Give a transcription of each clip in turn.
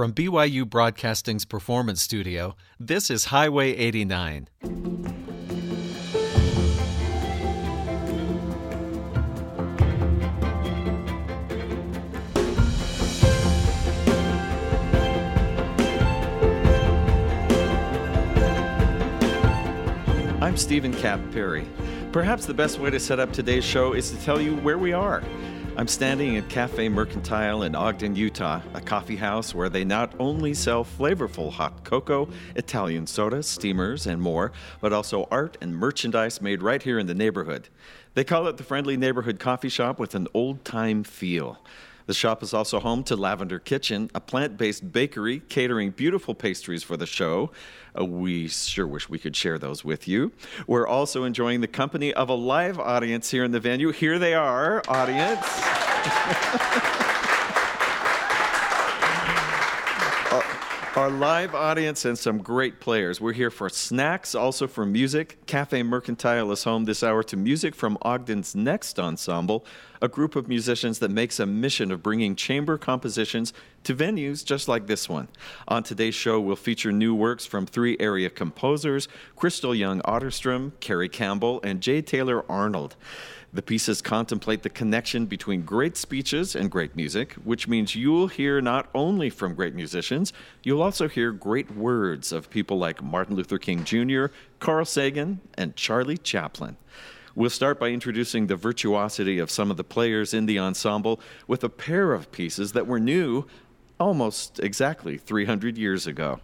From BYU Broadcasting's Performance Studio, this is Highway 89. I'm Stephen Kapp Perry. Perhaps the best way to set up today's show is to tell you where we are. I'm standing at Cafe Mercantile in Ogden, Utah, a coffee house where they not only sell flavorful hot cocoa, Italian soda, steamers, and more, but also art and merchandise made right here in the neighborhood. They call it the friendly neighborhood coffee shop with an old time feel. The shop is also home to Lavender Kitchen, a plant based bakery catering beautiful pastries for the show. Uh, we sure wish we could share those with you. We're also enjoying the company of a live audience here in the venue. Here they are, audience. Our live audience and some great players. We're here for snacks, also for music. Cafe Mercantile is home this hour to music from Ogden's Next Ensemble, a group of musicians that makes a mission of bringing chamber compositions to venues just like this one. On today's show, we'll feature new works from three area composers Crystal Young Otterstrom, Carrie Campbell, and Jay Taylor Arnold. The pieces contemplate the connection between great speeches and great music, which means you'll hear not only from great musicians, you'll also hear great words of people like Martin Luther King Jr., Carl Sagan, and Charlie Chaplin. We'll start by introducing the virtuosity of some of the players in the ensemble with a pair of pieces that were new almost exactly 300 years ago.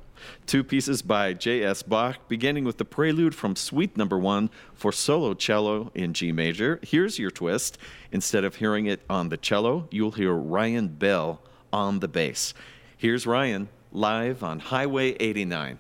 Two pieces by J.S. Bach, beginning with the prelude from Suite Number One for solo cello in G major. Here's your twist. Instead of hearing it on the cello, you'll hear Ryan Bell on the bass. Here's Ryan live on Highway 89.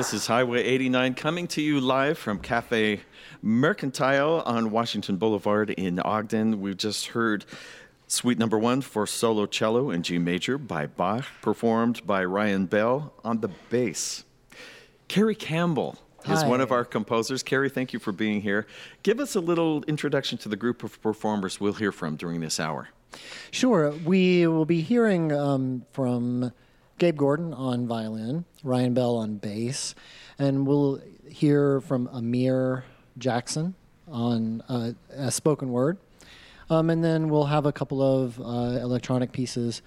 This is Highway 89 coming to you live from Cafe Mercantile on Washington Boulevard in Ogden. We've just heard Suite number one for solo cello in G major by Bach, performed by Ryan Bell on the bass. Kerry Campbell is Hi. one of our composers. Kerry, thank you for being here. Give us a little introduction to the group of performers we'll hear from during this hour. Sure. We will be hearing um, from Gabe Gordon on violin, Ryan Bell on bass, and we'll hear from Amir Jackson on uh, a spoken word. Um, and then we'll have a couple of uh, electronic pieces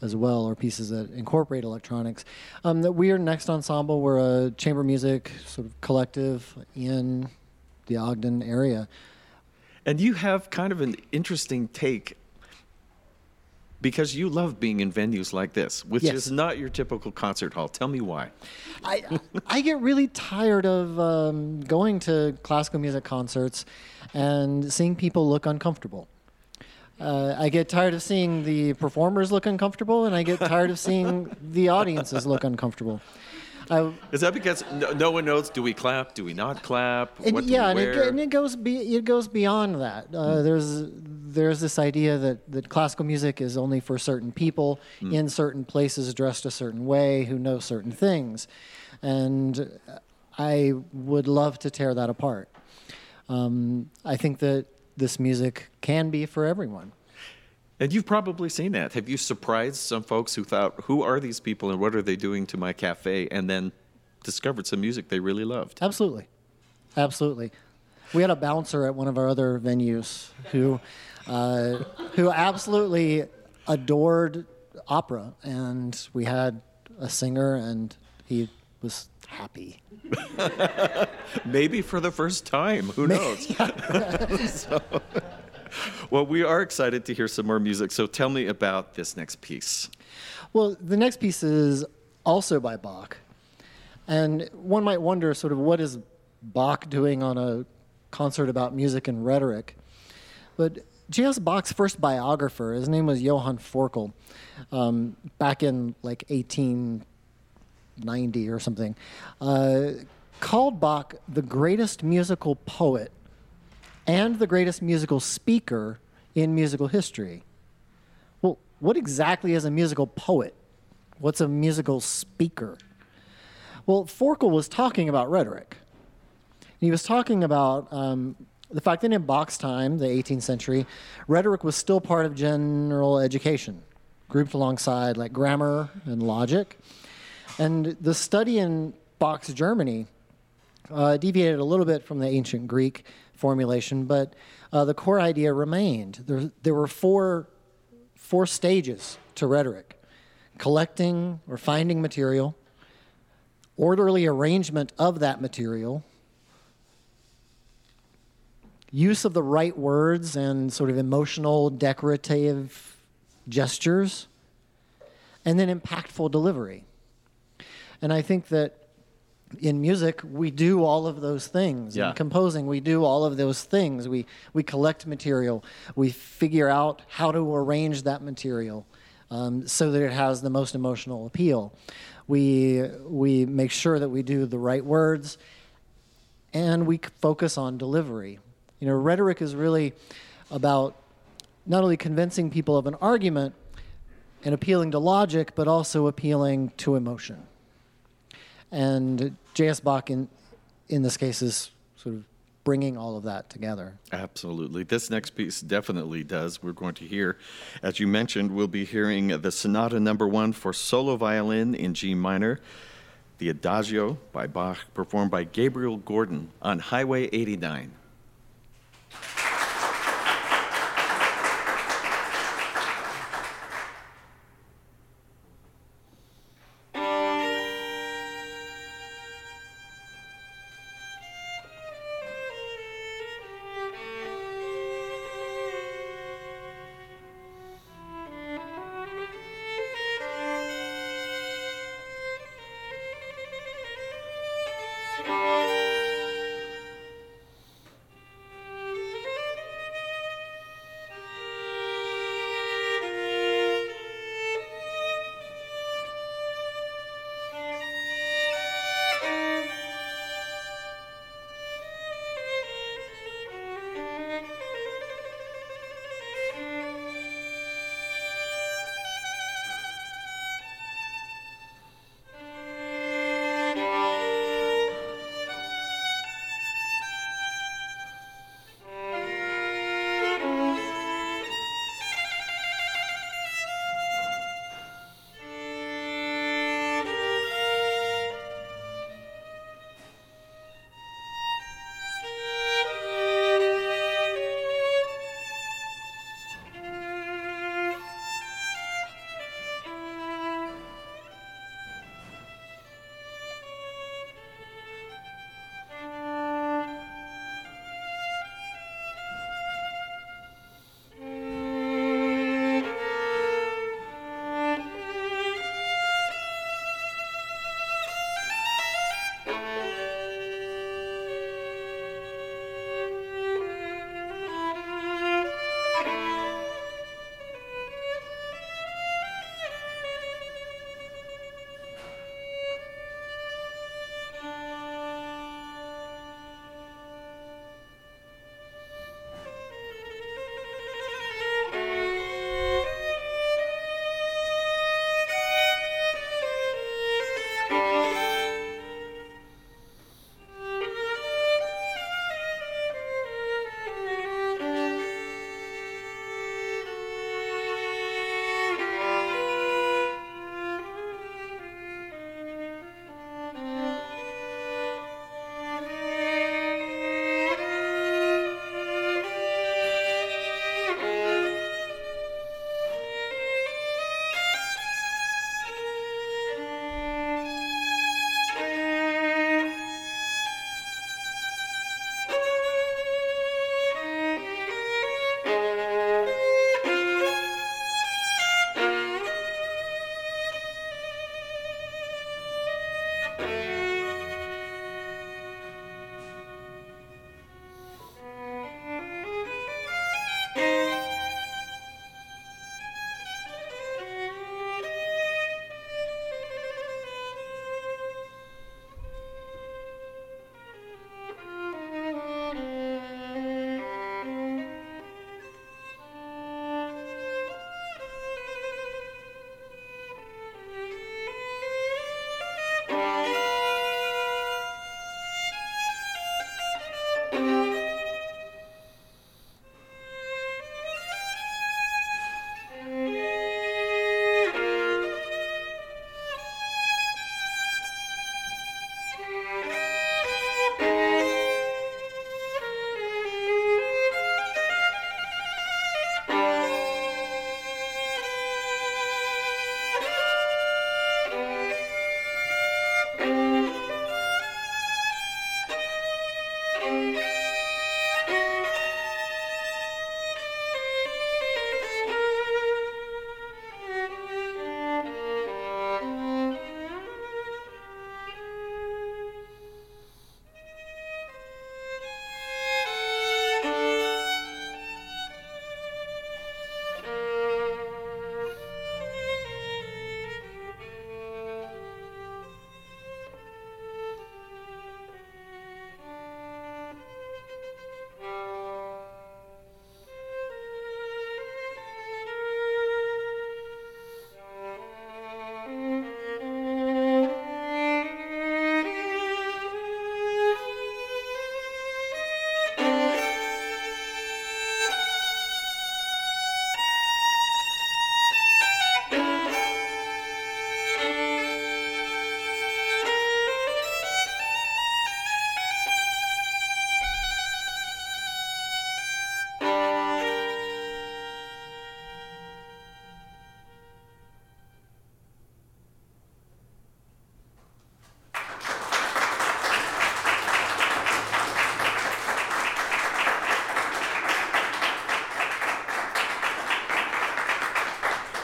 as well, or pieces that incorporate electronics. Um, we are Next Ensemble, we're a chamber music sort of collective in the Ogden area. And you have kind of an interesting take because you love being in venues like this, which Yes. is not your typical concert hall. Tell me why. I I get really tired of um, going to classical music concerts and seeing people look uncomfortable. Uh, I get tired of seeing the performers look uncomfortable, and I get tired of seeing the audiences look uncomfortable. I, Is that because no, no one knows? Do we clap? Do we not clap? and what do yeah, we and it, and it goes be, it goes beyond that. Uh, there's there's this idea that, that classical music is only for certain people in certain places, dressed a certain way, who know certain things, and I would love to tear that apart. Um, I think that this music can be for everyone. And you've probably seen that. Have you surprised some folks who thought, "Who are these people, and what are they doing to my cafe?" And then discovered some music they really loved. Absolutely, absolutely. We had a bouncer at one of our other venues who, uh, who absolutely adored opera, and we had a singer, and he was happy. Maybe for the first time. Who knows? So- well, we are excited to hear some more music. So tell me about this next piece. Well, the next piece is also by Bach, and one might wonder, sort of, what is Bach doing on a concert about music and rhetoric? But J.S. Bach's first biographer, his name was Johann Forkel, um, back in like 1890 or something, uh, called Bach the greatest musical poet and the greatest musical speaker in musical history. Well, what exactly is a musical poet? What's a musical speaker? Well, Forkel was talking about rhetoric. He was talking about um, the fact that in Bach's time, the 18th century, rhetoric was still part of general education, grouped alongside like grammar and logic. And the study in Bach's Germany uh, deviated a little bit from the ancient Greek formulation, but uh, the core idea remained. There, there were four, four stages to rhetoric collecting or finding material, orderly arrangement of that material, use of the right words and sort of emotional, decorative gestures, and then impactful delivery. And I think that in music, we do all of those things. Yeah. In composing, we do all of those things. We, we collect material, we figure out how to arrange that material um, so that it has the most emotional appeal. We, we make sure that we do the right words and we focus on delivery. You know, rhetoric is really about not only convincing people of an argument and appealing to logic, but also appealing to emotion. And J.S. Bach, in, in this case, is sort of bringing all of that together. Absolutely. This next piece definitely does. We're going to hear, as you mentioned, we'll be hearing the Sonata Number One for solo violin in G minor, the Adagio by Bach, performed by Gabriel Gordon on Highway 89.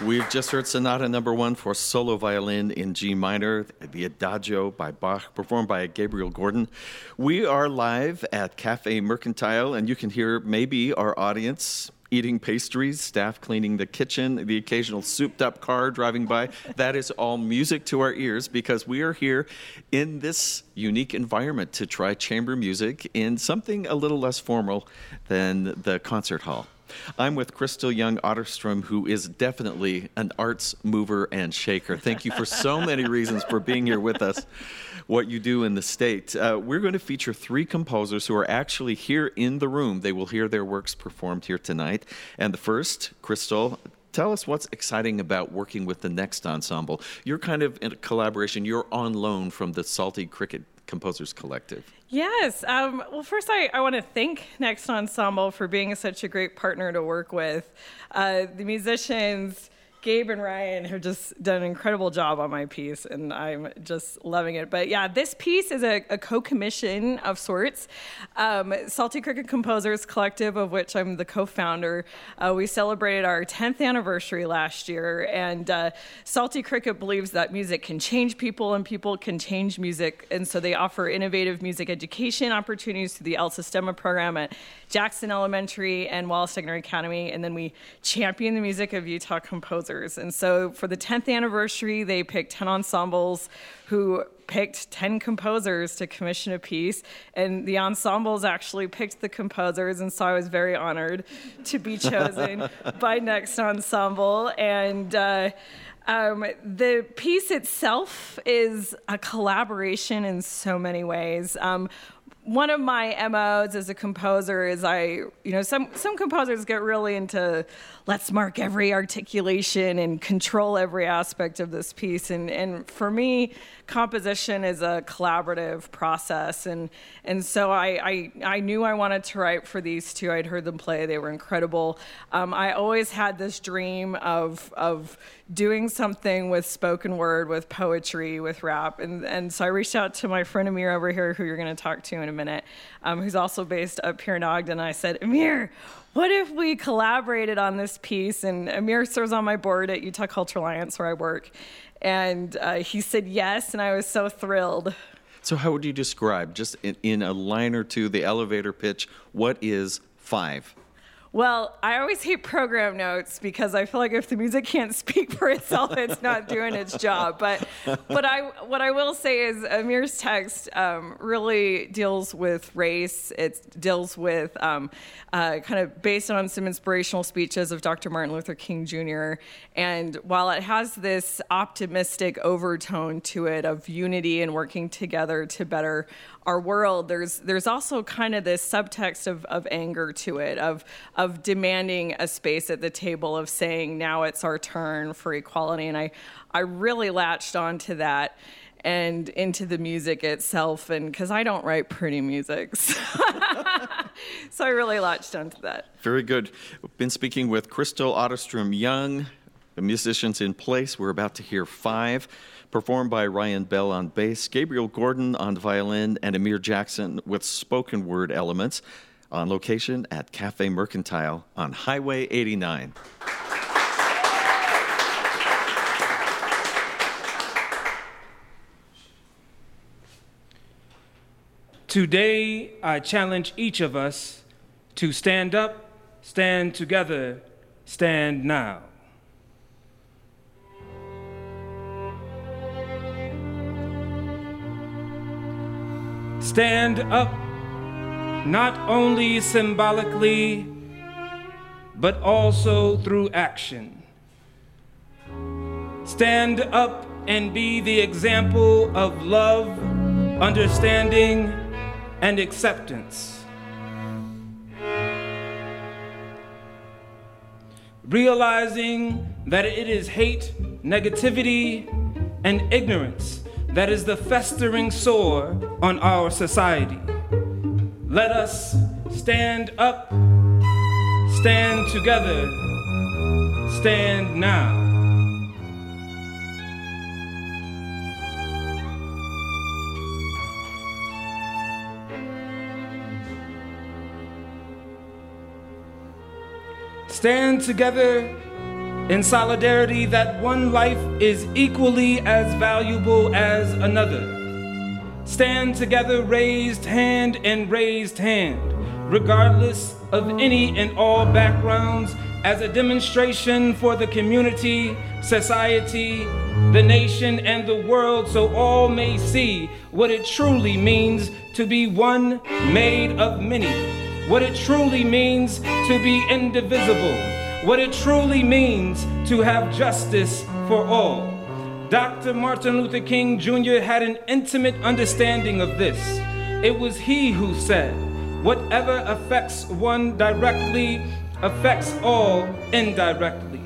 We've just heard Sonata Number One for solo violin in G minor, the Adagio by Bach, performed by Gabriel Gordon. We are live at Cafe Mercantile, and you can hear maybe our audience eating pastries, staff cleaning the kitchen, the occasional souped up car driving by. That is all music to our ears because we are here in this unique environment to try chamber music in something a little less formal than the concert hall. I'm with Crystal Young Otterstrom, who is definitely an arts mover and shaker. Thank you for so many reasons for being here with us, what you do in the state. Uh, we're going to feature three composers who are actually here in the room. They will hear their works performed here tonight. And the first, Crystal, tell us what's exciting about working with the Next Ensemble. You're kind of in a collaboration, you're on loan from the Salty Cricket Composers Collective. Yes. Um, well, first, I, I want to thank Next Ensemble for being such a great partner to work with. Uh, the musicians, Gabe and Ryan have just done an incredible job on my piece, and I'm just loving it. But yeah, this piece is a, a co commission of sorts. Um, Salty Cricket Composers Collective, of which I'm the co founder, uh, we celebrated our 10th anniversary last year, and uh, Salty Cricket believes that music can change people and people can change music. And so they offer innovative music education opportunities through the El Sistema program at Jackson Elementary and Wallace Stegner Academy. And then we champion the music of Utah composers. And so for the 10th anniversary, they picked 10 ensembles who picked 10 composers to commission a piece. And the ensembles actually picked the composers. And so I was very honored to be chosen by Next Ensemble. And uh, um, the piece itself is a collaboration in so many ways. Um, one of my MOs as a composer is I, you know, some some composers get really into let's mark every articulation and control every aspect of this piece. And and for me, composition is a collaborative process. And and so I I, I knew I wanted to write for these two. I'd heard them play; they were incredible. Um, I always had this dream of of doing something with spoken word, with poetry, with rap. And and so I reached out to my friend Amir over here, who you're going to talk to in a minute, um, who's also based up here in Ogden. And I said, Amir, what if we collaborated on this piece? And Amir serves on my board at Utah Cultural Alliance, where I work. And uh, he said yes, and I was so thrilled. So, how would you describe, just in, in a line or two, the elevator pitch? What is five? Well, I always hate program notes because I feel like if the music can't speak for itself, it's not doing its job. But, but I, what I will say is Amir's text um, really deals with race. It deals with um, uh, kind of based on some inspirational speeches of Dr. Martin Luther King Jr. And while it has this optimistic overtone to it of unity and working together to better our world, there's there's also kind of this subtext of, of anger to it, of of demanding a space at the table, of saying now it's our turn for equality. And I I really latched onto that and into the music itself and because i don't write pretty music so i really latched onto that. Very good. We've been speaking with crystal otterstrom young the musicians in place. We're about to hear five performed by Ryan Bell on bass, Gabriel Gordon on violin, and Amir Jackson with spoken word elements on location at Cafe Mercantile on Highway 89. Today, I challenge each of us to stand up, stand together, stand now. Stand up, not only symbolically, but also through action. Stand up and be the example of love, understanding, and acceptance. Realizing that it is hate, negativity, and ignorance that is the festering sore on our society. Let us stand up, stand together, stand now. Stand together in solidarity that one life is equally as valuable as another. Stand together, raised hand and raised hand, regardless of any and all backgrounds, as a demonstration for the community, society, the nation, and the world so all may see what it truly means to be one made of many what it truly means to be indivisible, what it truly means to have justice for all. Dr. Martin Luther King Jr. had an intimate understanding of this. It was he who said, Whatever affects one directly affects all indirectly.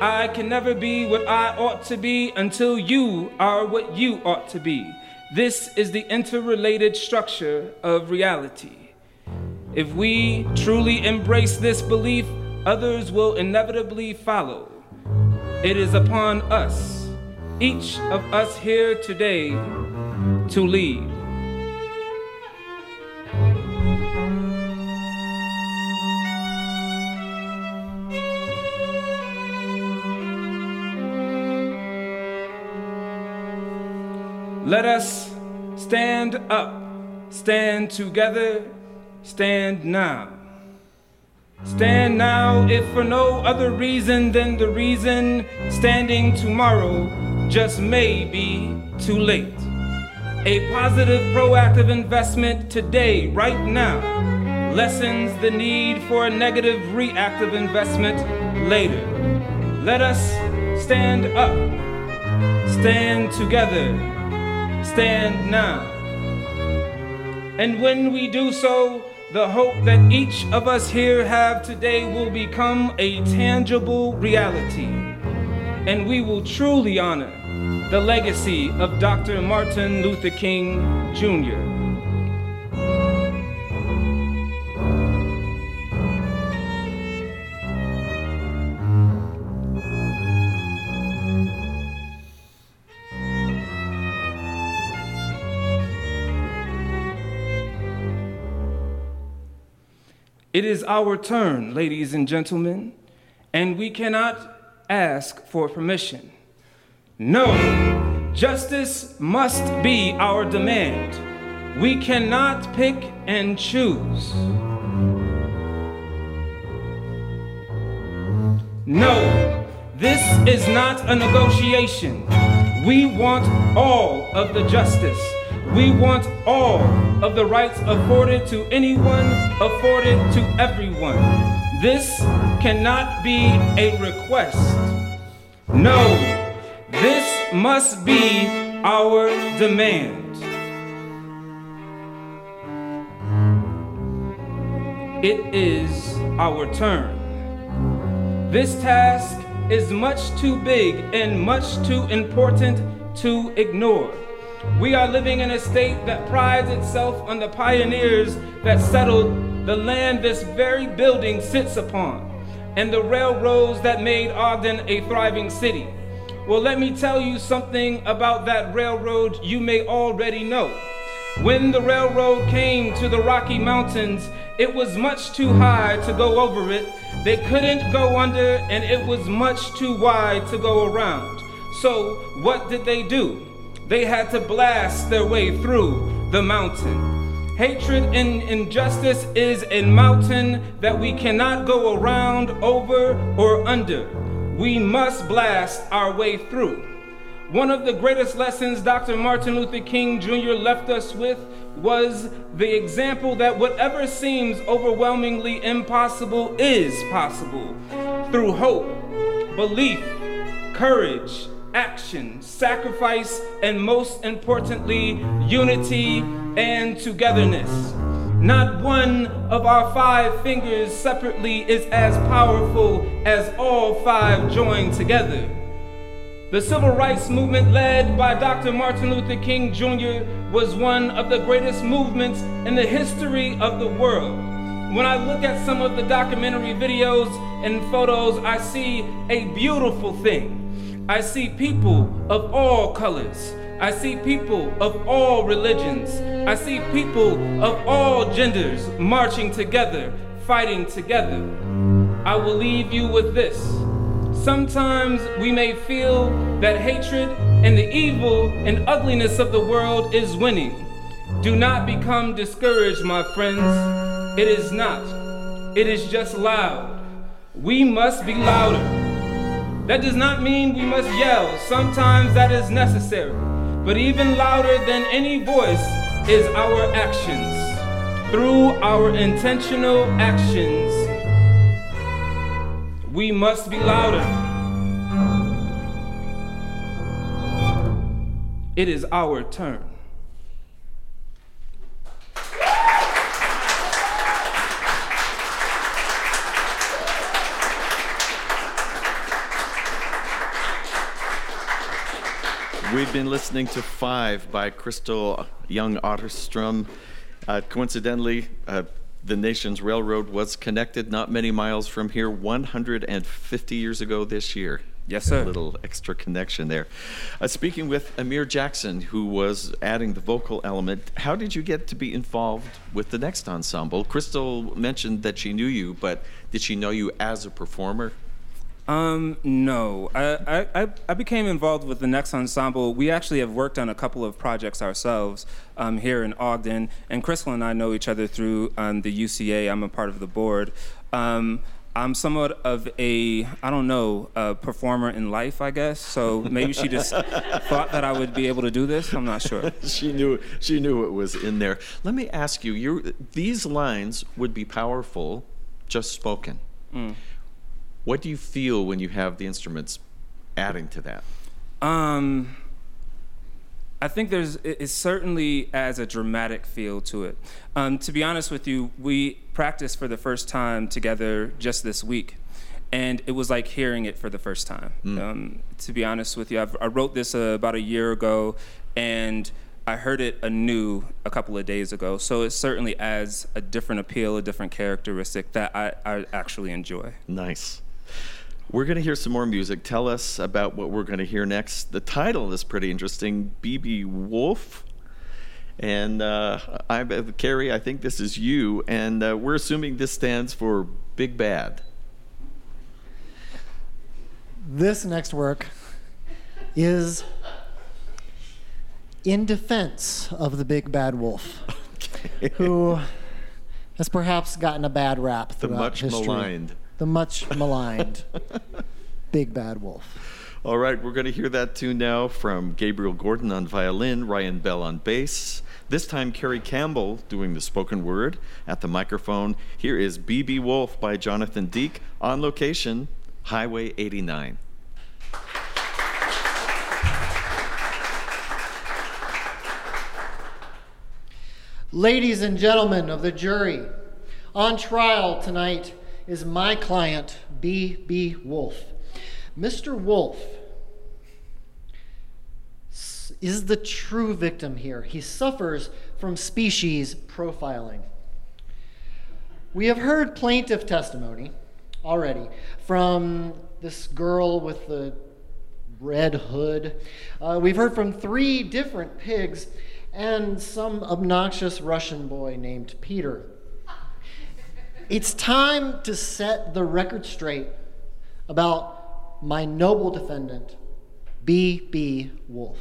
I can never be what I ought to be until you are what you ought to be. This is the interrelated structure of reality. If we truly embrace this belief, others will inevitably follow. It is upon us, each of us here today, to lead. Let us stand up, stand together Stand now. Stand now, if for no other reason than the reason standing tomorrow just may be too late. A positive, proactive investment today, right now, lessens the need for a negative, reactive investment later. Let us stand up, stand together, stand now. And when we do so, the hope that each of us here have today will become a tangible reality, and we will truly honor the legacy of Dr. Martin Luther King Jr. It is our turn, ladies and gentlemen, and we cannot ask for permission. No, justice must be our demand. We cannot pick and choose. No, this is not a negotiation. We want all of the justice we want all of the rights afforded to anyone, afforded to everyone. This cannot be a request. No, this must be our demand. It is our turn. This task is much too big and much too important to ignore. We are living in a state that prides itself on the pioneers that settled the land this very building sits upon and the railroads that made Ogden a thriving city. Well, let me tell you something about that railroad you may already know. When the railroad came to the Rocky Mountains, it was much too high to go over it. They couldn't go under, and it was much too wide to go around. So, what did they do? They had to blast their way through the mountain. Hatred and injustice is a mountain that we cannot go around, over, or under. We must blast our way through. One of the greatest lessons Dr. Martin Luther King Jr. left us with was the example that whatever seems overwhelmingly impossible is possible through hope, belief, courage, action, sacrifice, and most importantly, unity and togetherness. Not one of our five fingers separately is as powerful as all five joined together. The civil rights movement led by Dr. Martin Luther King Jr. was one of the greatest movements in the history of the world. When I look at some of the documentary videos and photos, I see a beautiful thing. I see people of all colors. I see people of all religions. I see people of all genders marching together, fighting together. I will leave you with this. Sometimes we may feel that hatred and the evil and ugliness of the world is winning. Do not become discouraged, my friends. It is not. It is just loud. We must be louder. That does not mean we must yell. Sometimes that is necessary. But even louder than any voice is our actions. Through our intentional actions, we must be louder. It is our turn. We've been listening to Five by Crystal Young Otterstrom. Uh, coincidentally, uh, the nation's railroad was connected not many miles from here 150 years ago this year. Yes, sir. A little extra connection there. Uh, speaking with Amir Jackson, who was adding the vocal element, how did you get to be involved with the next ensemble? Crystal mentioned that she knew you, but did she know you as a performer? Um, no. I, I, I became involved with the Next Ensemble. We actually have worked on a couple of projects ourselves um, here in Ogden, and Crystal and I know each other through um, the UCA. I'm a part of the board. Um, I'm somewhat of a, I don't know, a performer in life, I guess. So maybe she just thought that I would be able to do this. I'm not sure. she knew she knew it was in there. Let me ask you: you these lines would be powerful, just spoken. Mm. What do you feel when you have the instruments adding to that? Um, I think there's it, certainly adds a dramatic feel to it. Um, to be honest with you, we practiced for the first time together just this week, and it was like hearing it for the first time. Mm. Um, to be honest with you, I've, i wrote this uh, about a year ago, and I heard it anew a couple of days ago. So it certainly adds a different appeal, a different characteristic that I, I actually enjoy. Nice. We're going to hear some more music. Tell us about what we're going to hear next. The title is pretty interesting BB Wolf. And uh, I, Carrie, I think this is you. And uh, we're assuming this stands for Big Bad. This next work is in defense of the Big Bad Wolf, okay. who has perhaps gotten a bad rap throughout the much history. maligned the much maligned Big Bad Wolf. All right, we're going to hear that tune now from Gabriel Gordon on violin, Ryan Bell on bass. This time, Kerry Campbell doing the spoken word at the microphone. Here is BB Wolf by Jonathan Deak on location, Highway 89. Ladies and gentlemen of the jury, on trial tonight is my client, B.B. Wolf. Mr. Wolf is the true victim here. He suffers from species profiling. We have heard plaintiff testimony already from this girl with the Red Hood. Uh, we've heard from three different pigs and some obnoxious Russian boy named Peter. It's time to set the record straight about my noble defendant, B.B. Wolf.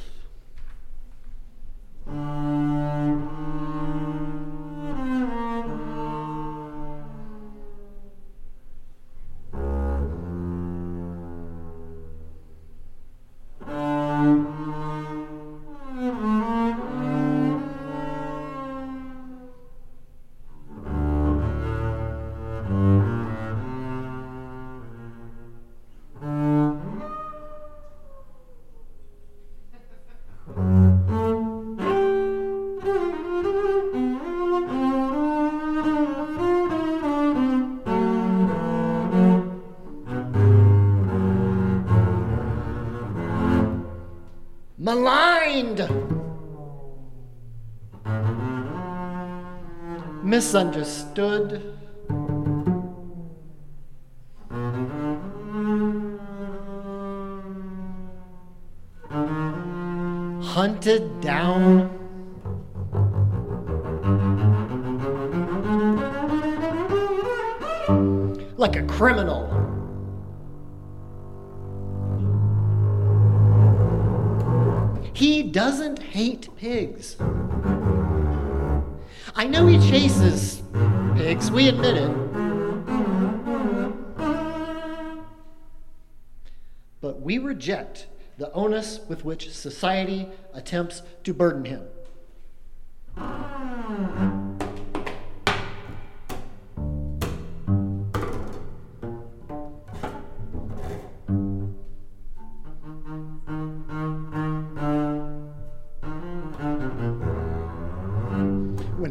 Misunderstood. Hunted down. Like a criminal. He doesn't hate pigs. Chases pigs, we admit it. But we reject the onus with which society attempts to burden him.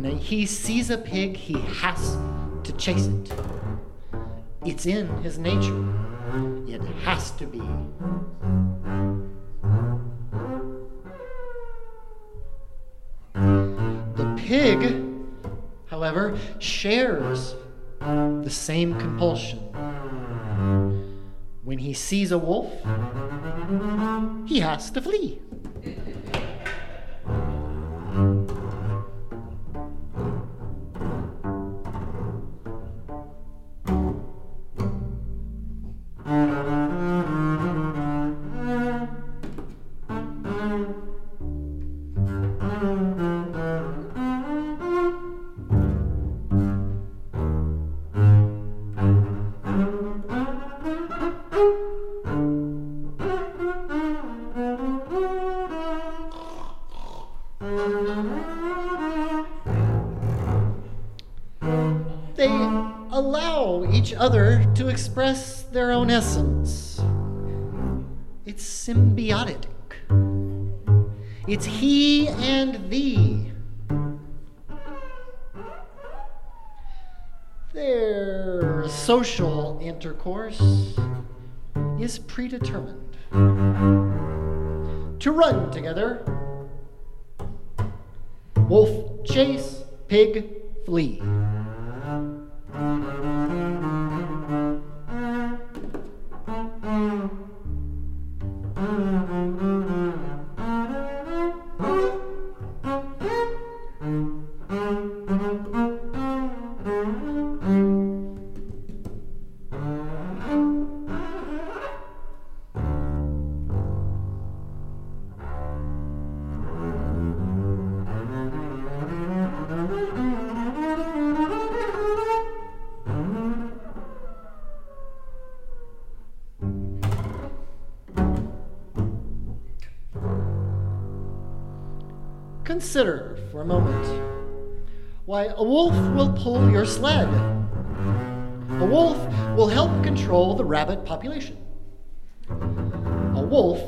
When he sees a pig, he has to chase it. It's in his nature. It has to be. The pig, however, shares the same compulsion. When he sees a wolf, he has to flee. Express their own essence. It's symbiotic. It's he and thee. Their social intercourse is predetermined. To run together, wolf chase, pig flee. Consider for a moment why a wolf will pull your sled. A wolf will help control the rabbit population. A wolf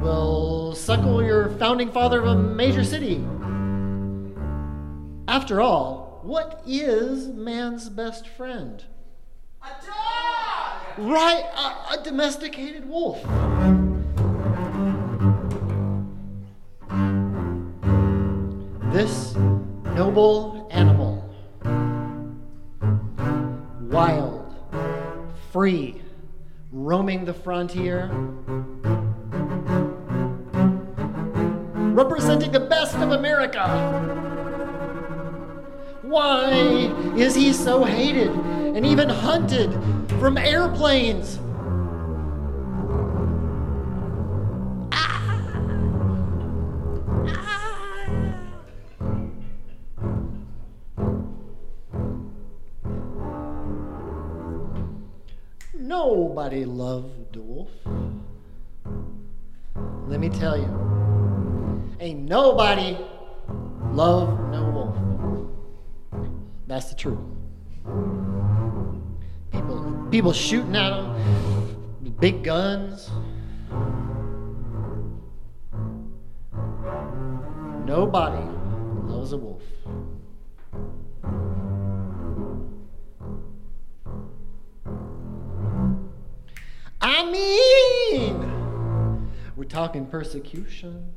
will suckle your founding father of a major city. After all, what is man's best friend? A dog! Right, a, a domesticated wolf. front here. Representing the best of America. Why is he so hated and even hunted from airplanes? Nobody loved the wolf. Let me tell you, ain't nobody loved no wolf. That's the truth. People, people shooting at them, big guns. Nobody loves a wolf. I mean, we're talking persecution.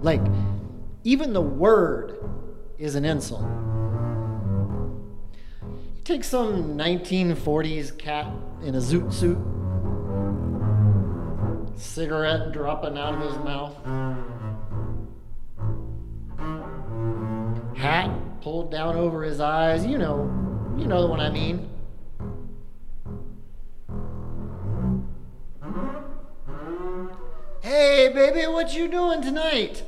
Like, even the word is an insult. You take some 1940s cat in a zoot suit, cigarette dropping out of his mouth. Hat pulled down over his eyes. You know, you know the one I mean. Hey, baby, what you doing tonight?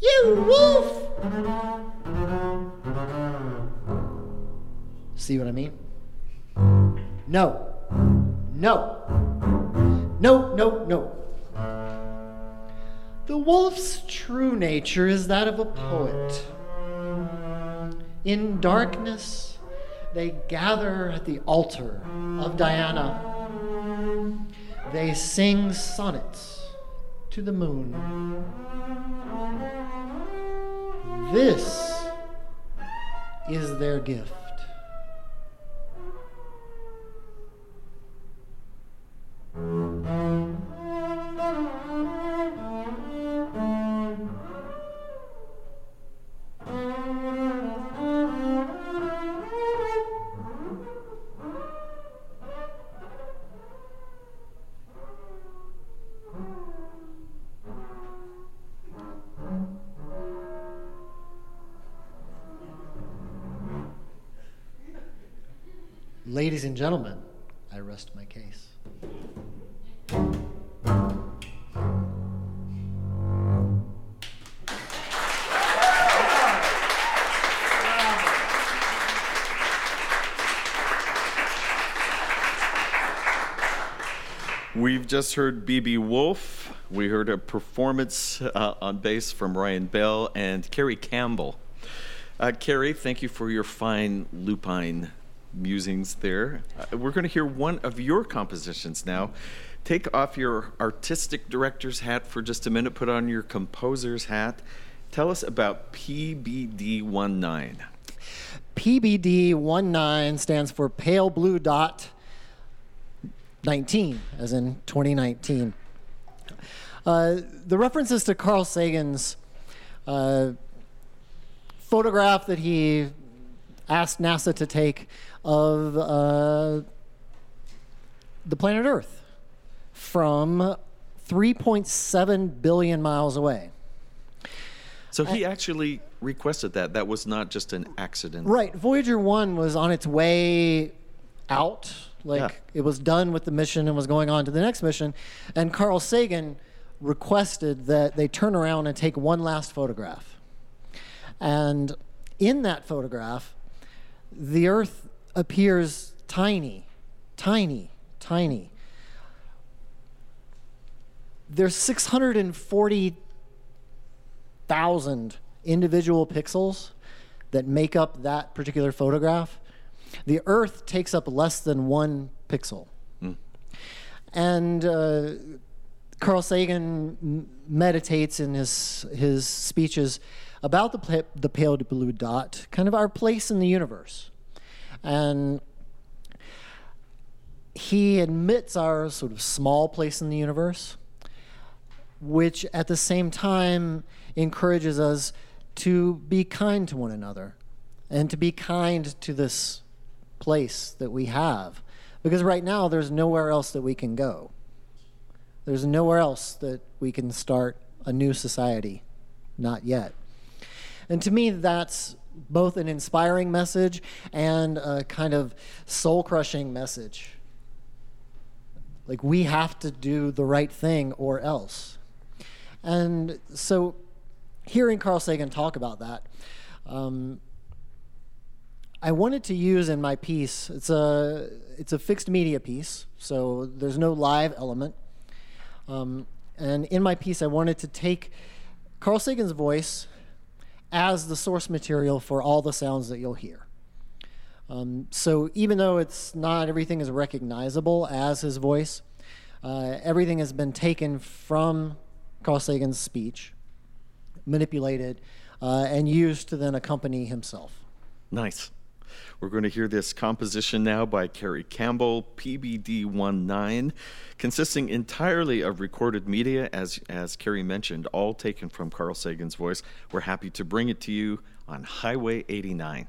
You wolf! See what I mean? No. No. No, no, no. The wolf's true nature is that of a poet. In darkness, they gather at the altar of Diana. They sing sonnets to the moon. This is their gift. Ladies and gentlemen, I rest my case. We've just heard BB Wolf. We heard a performance uh, on bass from Ryan Bell and Kerry Campbell. Uh, Kerry, thank you for your fine lupine musings there. Uh, we're going to hear one of your compositions now. Take off your artistic director's hat for just a minute, put on your composer's hat. Tell us about PBD 19. PBD 19 stands for Pale Blue Dot 19, as in 2019. Uh, the references to Carl Sagan's uh, photograph that he asked NASA to take of uh, the planet Earth from 3.7 billion miles away. So he actually requested that. That was not just an accident. Right. Voyager 1 was on its way out. Like Yeah. it was done with the mission and was going on to the next mission. And Carl Sagan requested that they turn around and take one last photograph. And in that photograph, the Earth appears tiny, tiny, tiny. There's 640,000 individual pixels that make up that particular photograph. The Earth takes up less than one pixel. And uh, Carl Sagan meditates in his his speeches about the the pale blue dot, kind of our place in the universe, and he admits our sort of small place in the universe, which at the same time encourages us to be kind to one another, and to be kind to this place that we have. Because right now, there's nowhere else that we can go. There's nowhere else that we can start a new society. Not yet. And to me, that's both an inspiring message and a kind of soul crushing message. Like, we have to do the right thing or else. And so, hearing Carl Sagan talk about that, um, I wanted to use in my piece. It's a it's a fixed media piece, so there's no live element. Um, and in my piece, I wanted to take Carl Sagan's voice as the source material for all the sounds that you'll hear. Um, so even though it's not everything is recognizable as his voice, uh, everything has been taken from Carl Sagan's speech, manipulated, uh, and used to then accompany himself. Nice. We're going to hear this composition now by Kerry Campbell, PBD 19, consisting entirely of recorded media, as, as Kerry mentioned, all taken from Carl Sagan's voice. We're happy to bring it to you on Highway 89.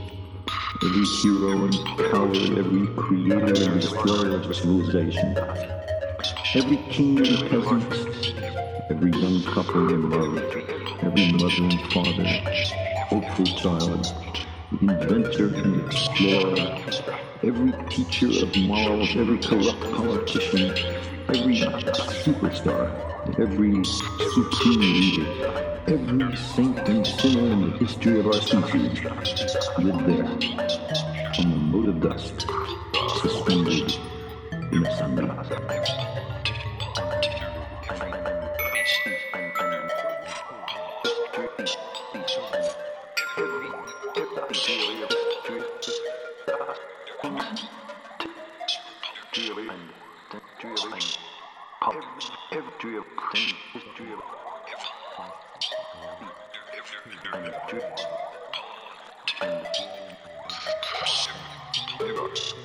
every hero and coward, every creator and destroyer of civilization, every king and peasant, every young couple in love, every mother and father, hopeful child, inventor and explorer, every teacher of morals, every corrupt politician, every superstar, every supreme leader, Every saint and sinner in the history of our species lived there, on the mote of dust, suspended in Every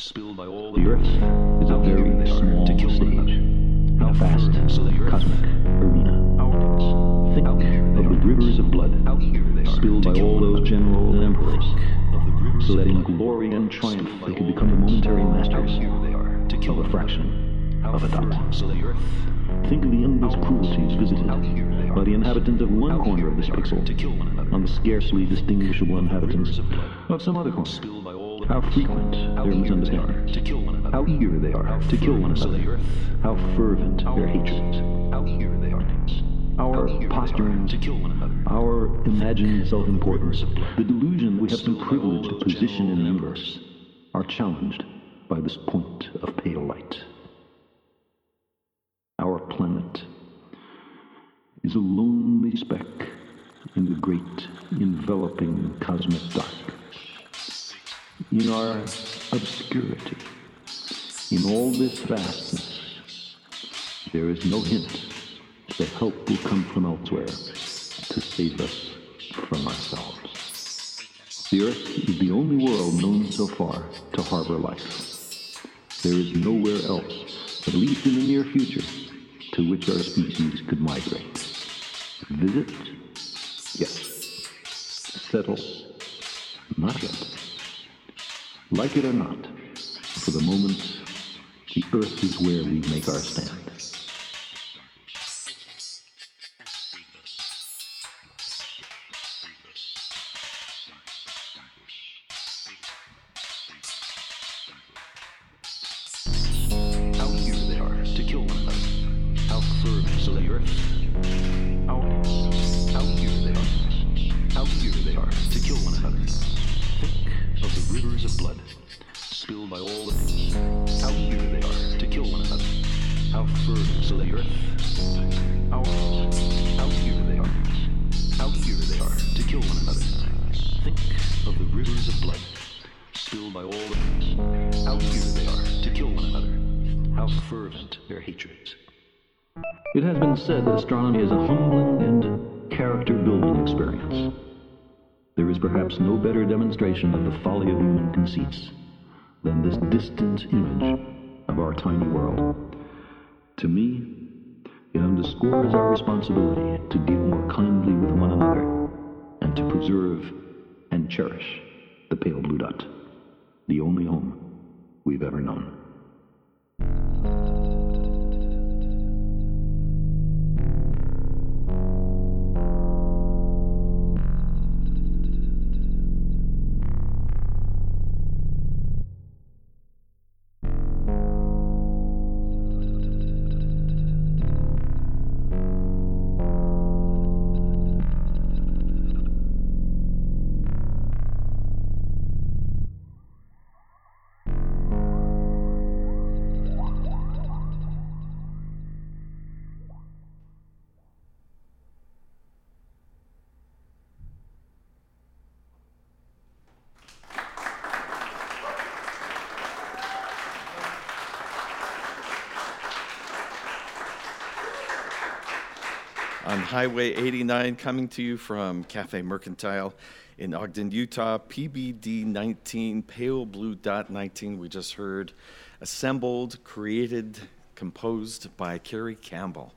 the sunbeams. of the rivers of blood. Spilled by all those generals and emperors, so that in glory and triumph they could become the momentary masters of a fraction of a dot. So the Earth. Think of the endless cruelties visited by the inhabitants of one corner of this pixel on the scarcely distinguishable inhabitants of some other corner. How frequent their misunderstandings, to kill one another. how eager they are to kill one So the another, earth, how fervent their hatreds, how eager they are. our How are posturing, to kill one another. our imagined self-importance, the delusion we have some privileged position in the universe, are challenged by this point of pale light. Our planet is a lonely speck in the great enveloping cosmic dark. In our obscurity, in all this vastness, there is no hint that help will come from elsewhere to save us from ourselves. The Earth is the only world known so far to harbor life. There is nowhere else, at least in the near future, to which our species could migrate. Visit? Yes. Settle? Not yet. Like it or not, for the moment, the Earth is where we make our stand. How eager they are to kill one another. Fervent so the earth. How, how eager they are. How eager they are to kill one another. Of the rivers of blood spilled by all the. How eager they are to kill one another. How fervent so the earth. How, how eager they are. How eager they are to kill one another. Think of the rivers of blood spilled by all the. How eager they are to kill one another. How fervent their hatreds. It has been said that astronomy is a humbling and character building experience. There is perhaps no better demonstration of the folly of human conceits than this distant image of our tiny world. To me, it underscores our responsibility to deal more kindly with one another and to preserve and cherish the pale blue dot, the only home we've ever known. On Highway 89, coming to you from Kaffe Mercantile in Ogden, Utah. PBD 19, Pale Blue Dot 19, we just heard. Assembled, created, composed by Kerry Campbell.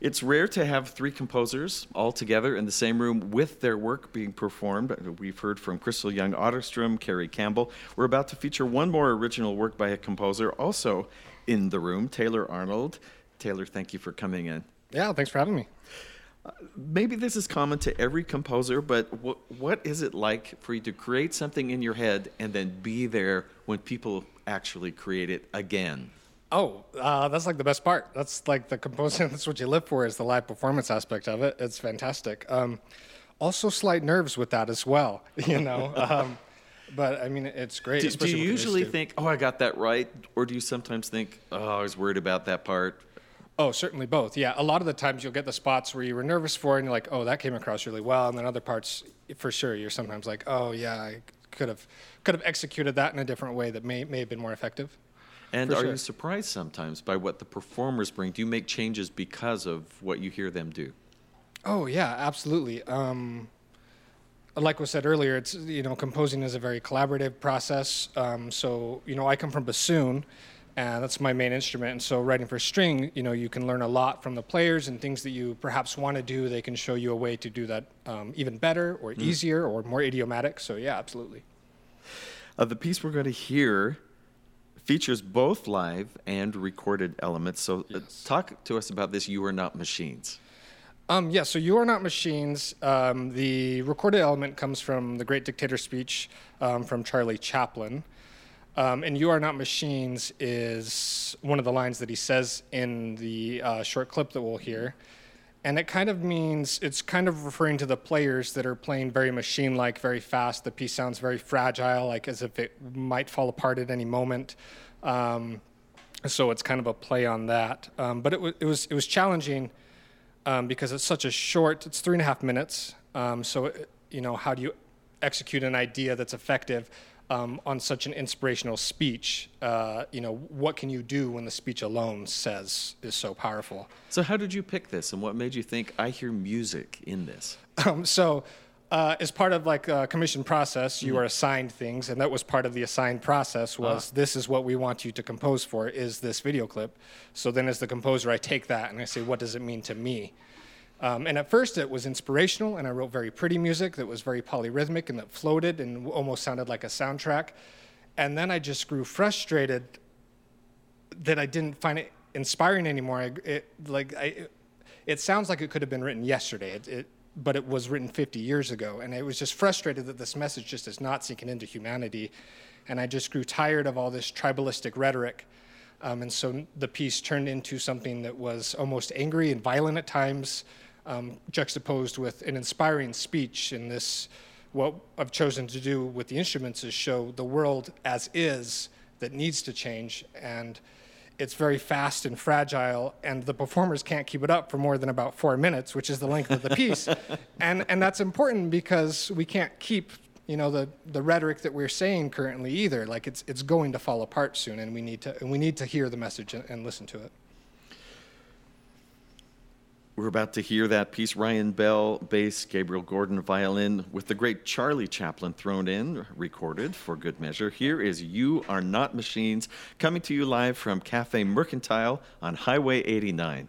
It's rare to have three composers all together in the same room with their work being performed. We've heard from Crystal Young Otterstrom, Kerry Campbell. We're about to feature one more original work by a composer also in the room, Taylor Arnold. Taylor, thank you for coming in. Yeah, thanks for having me. Maybe this is common to every composer, but what, what is it like for you to create something in your head and then be there when people actually create it again? Oh, uh, that's like the best part. That's like the composing. That's what you live for is the live performance aspect of it. It's fantastic. Um, also, slight nerves with that as well. You know, um, but I mean, it's great. Do, do you with the new usually think, oh, I got that right? Or do you sometimes think, oh, I was worried about that part? Oh, certainly both. Yeah, a lot of the times you'll get the spots where you were nervous for, and you're like, "Oh, that came across really well," and then other parts, for sure, you're sometimes like, "Oh, yeah, I could have could have executed that in a different way that may may have been more effective." And For are sure. you surprised sometimes by what the performers bring? Do you make changes because of what you hear them do? Oh yeah, absolutely. Um, like was said earlier, it's you know composing is a very collaborative process. Um, so you know I come from bassoon, and that's my main instrument. And so writing for string, you know you can learn a lot from the players and things that you perhaps want to do. They can show you a way to do that um, even better or easier or more idiomatic. So yeah, absolutely. Uh, the piece we're going to hear features both live and recorded elements. So, uh, talk to us about this You Are Not Machines. Um, yeah, so You Are Not Machines. Um, the recorded element comes from the Great Dictator speech um, from Charlie Chaplin. Um, and You Are Not Machines is one of the lines that he says in the uh, short clip that we'll hear. And it kind of means, it's kind of referring to the players that are playing very machine like, very fast. The piece sounds very fragile, like as if it might fall apart at any moment. Um, so it's kind of a play on that. Um, but it, w- it, was, it was challenging um, because it's such a short, it's three and a half minutes. Um, so, it, you know, how do you execute an idea that's effective um, on such an inspirational speech? Uh, you know, what can you do when the speech alone says is so powerful? So, how did you pick this, and what made you think I hear music in this? Um, so, uh, as part of like a commission process, you are assigned things, and that was part of the assigned process. Was this is what we want you to compose for? Is this video clip? So then, as the composer, I take that and I say, what does it mean to me? Um, and at first, it was inspirational, and I wrote very pretty music that was very polyrhythmic and that floated and almost sounded like a soundtrack. And then I just grew frustrated that I didn't find it inspiring anymore. I, it, like I, it, it sounds like it could have been written yesterday, it, it, but it was written 50 years ago, and I was just frustrated that this message just is not sinking into humanity, and I just grew tired of all this tribalistic rhetoric. Um, and so the piece turned into something that was almost angry and violent at times, um, juxtaposed with an inspiring speech. in this, what I've chosen to do with the instruments is show the world as is that needs to change. And it's very fast and fragile, and the performers can't keep it up for more than about four minutes, which is the length of the piece. and, and that's important because we can't keep you know the, the rhetoric that we're saying currently either like it's it's going to fall apart soon and we need to and we need to hear the message and, and listen to it We're about to hear that piece Ryan Bell, bass, Gabriel Gordon, violin, with the great Charlie Chaplin thrown in, recorded for good measure. Here is You Are Not Machines, coming to you live from Kaffe Mercantile on Highway 89.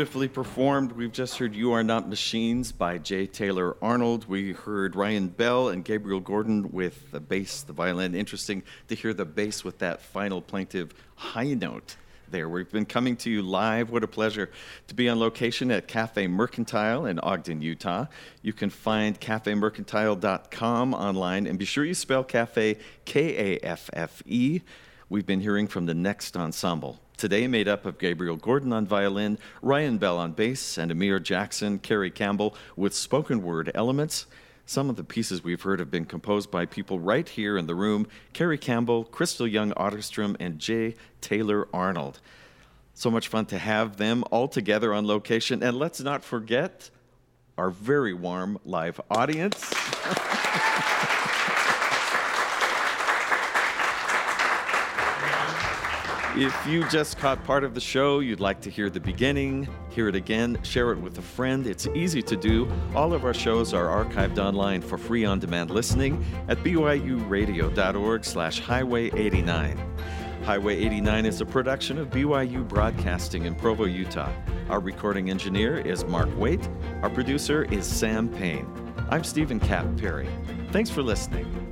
Beautifully performed. We've just heard You Are Not Machines by J. Taylor Arnold. We heard Ryan Bell and Gabriel Gordon with the bass, the violin. Interesting to hear the bass with that final plaintive high note there. We've been coming to you live. What a pleasure to be on location at Kaffe Mercantile in Ogden, Utah. You can find kaffemercantile.com online and be sure you spell cafe K A F F E. We've been hearing from the Next Ensemble. Today, made up of Gabriel Gordon on violin, Ryan Bell on bass, and Amir Jackson, Kerry Campbell with spoken word elements. Some of the pieces we've heard have been composed by people right here in the room Kerry Campbell, Crystal Young Otterstrom, and J. Taylor Arnold. So much fun to have them all together on location. And let's not forget our very warm live audience. If you just caught part of the show, you'd like to hear the beginning, hear it again, share it with a friend, it's easy to do. All of our shows are archived online for free on-demand listening at byuradio.org slash highway 89. Highway 89 is a production of BYU Broadcasting in Provo, Utah. Our recording engineer is Mark Waite. Our producer is Sam Payne. I'm Stephen Kapp Perry. Thanks for listening.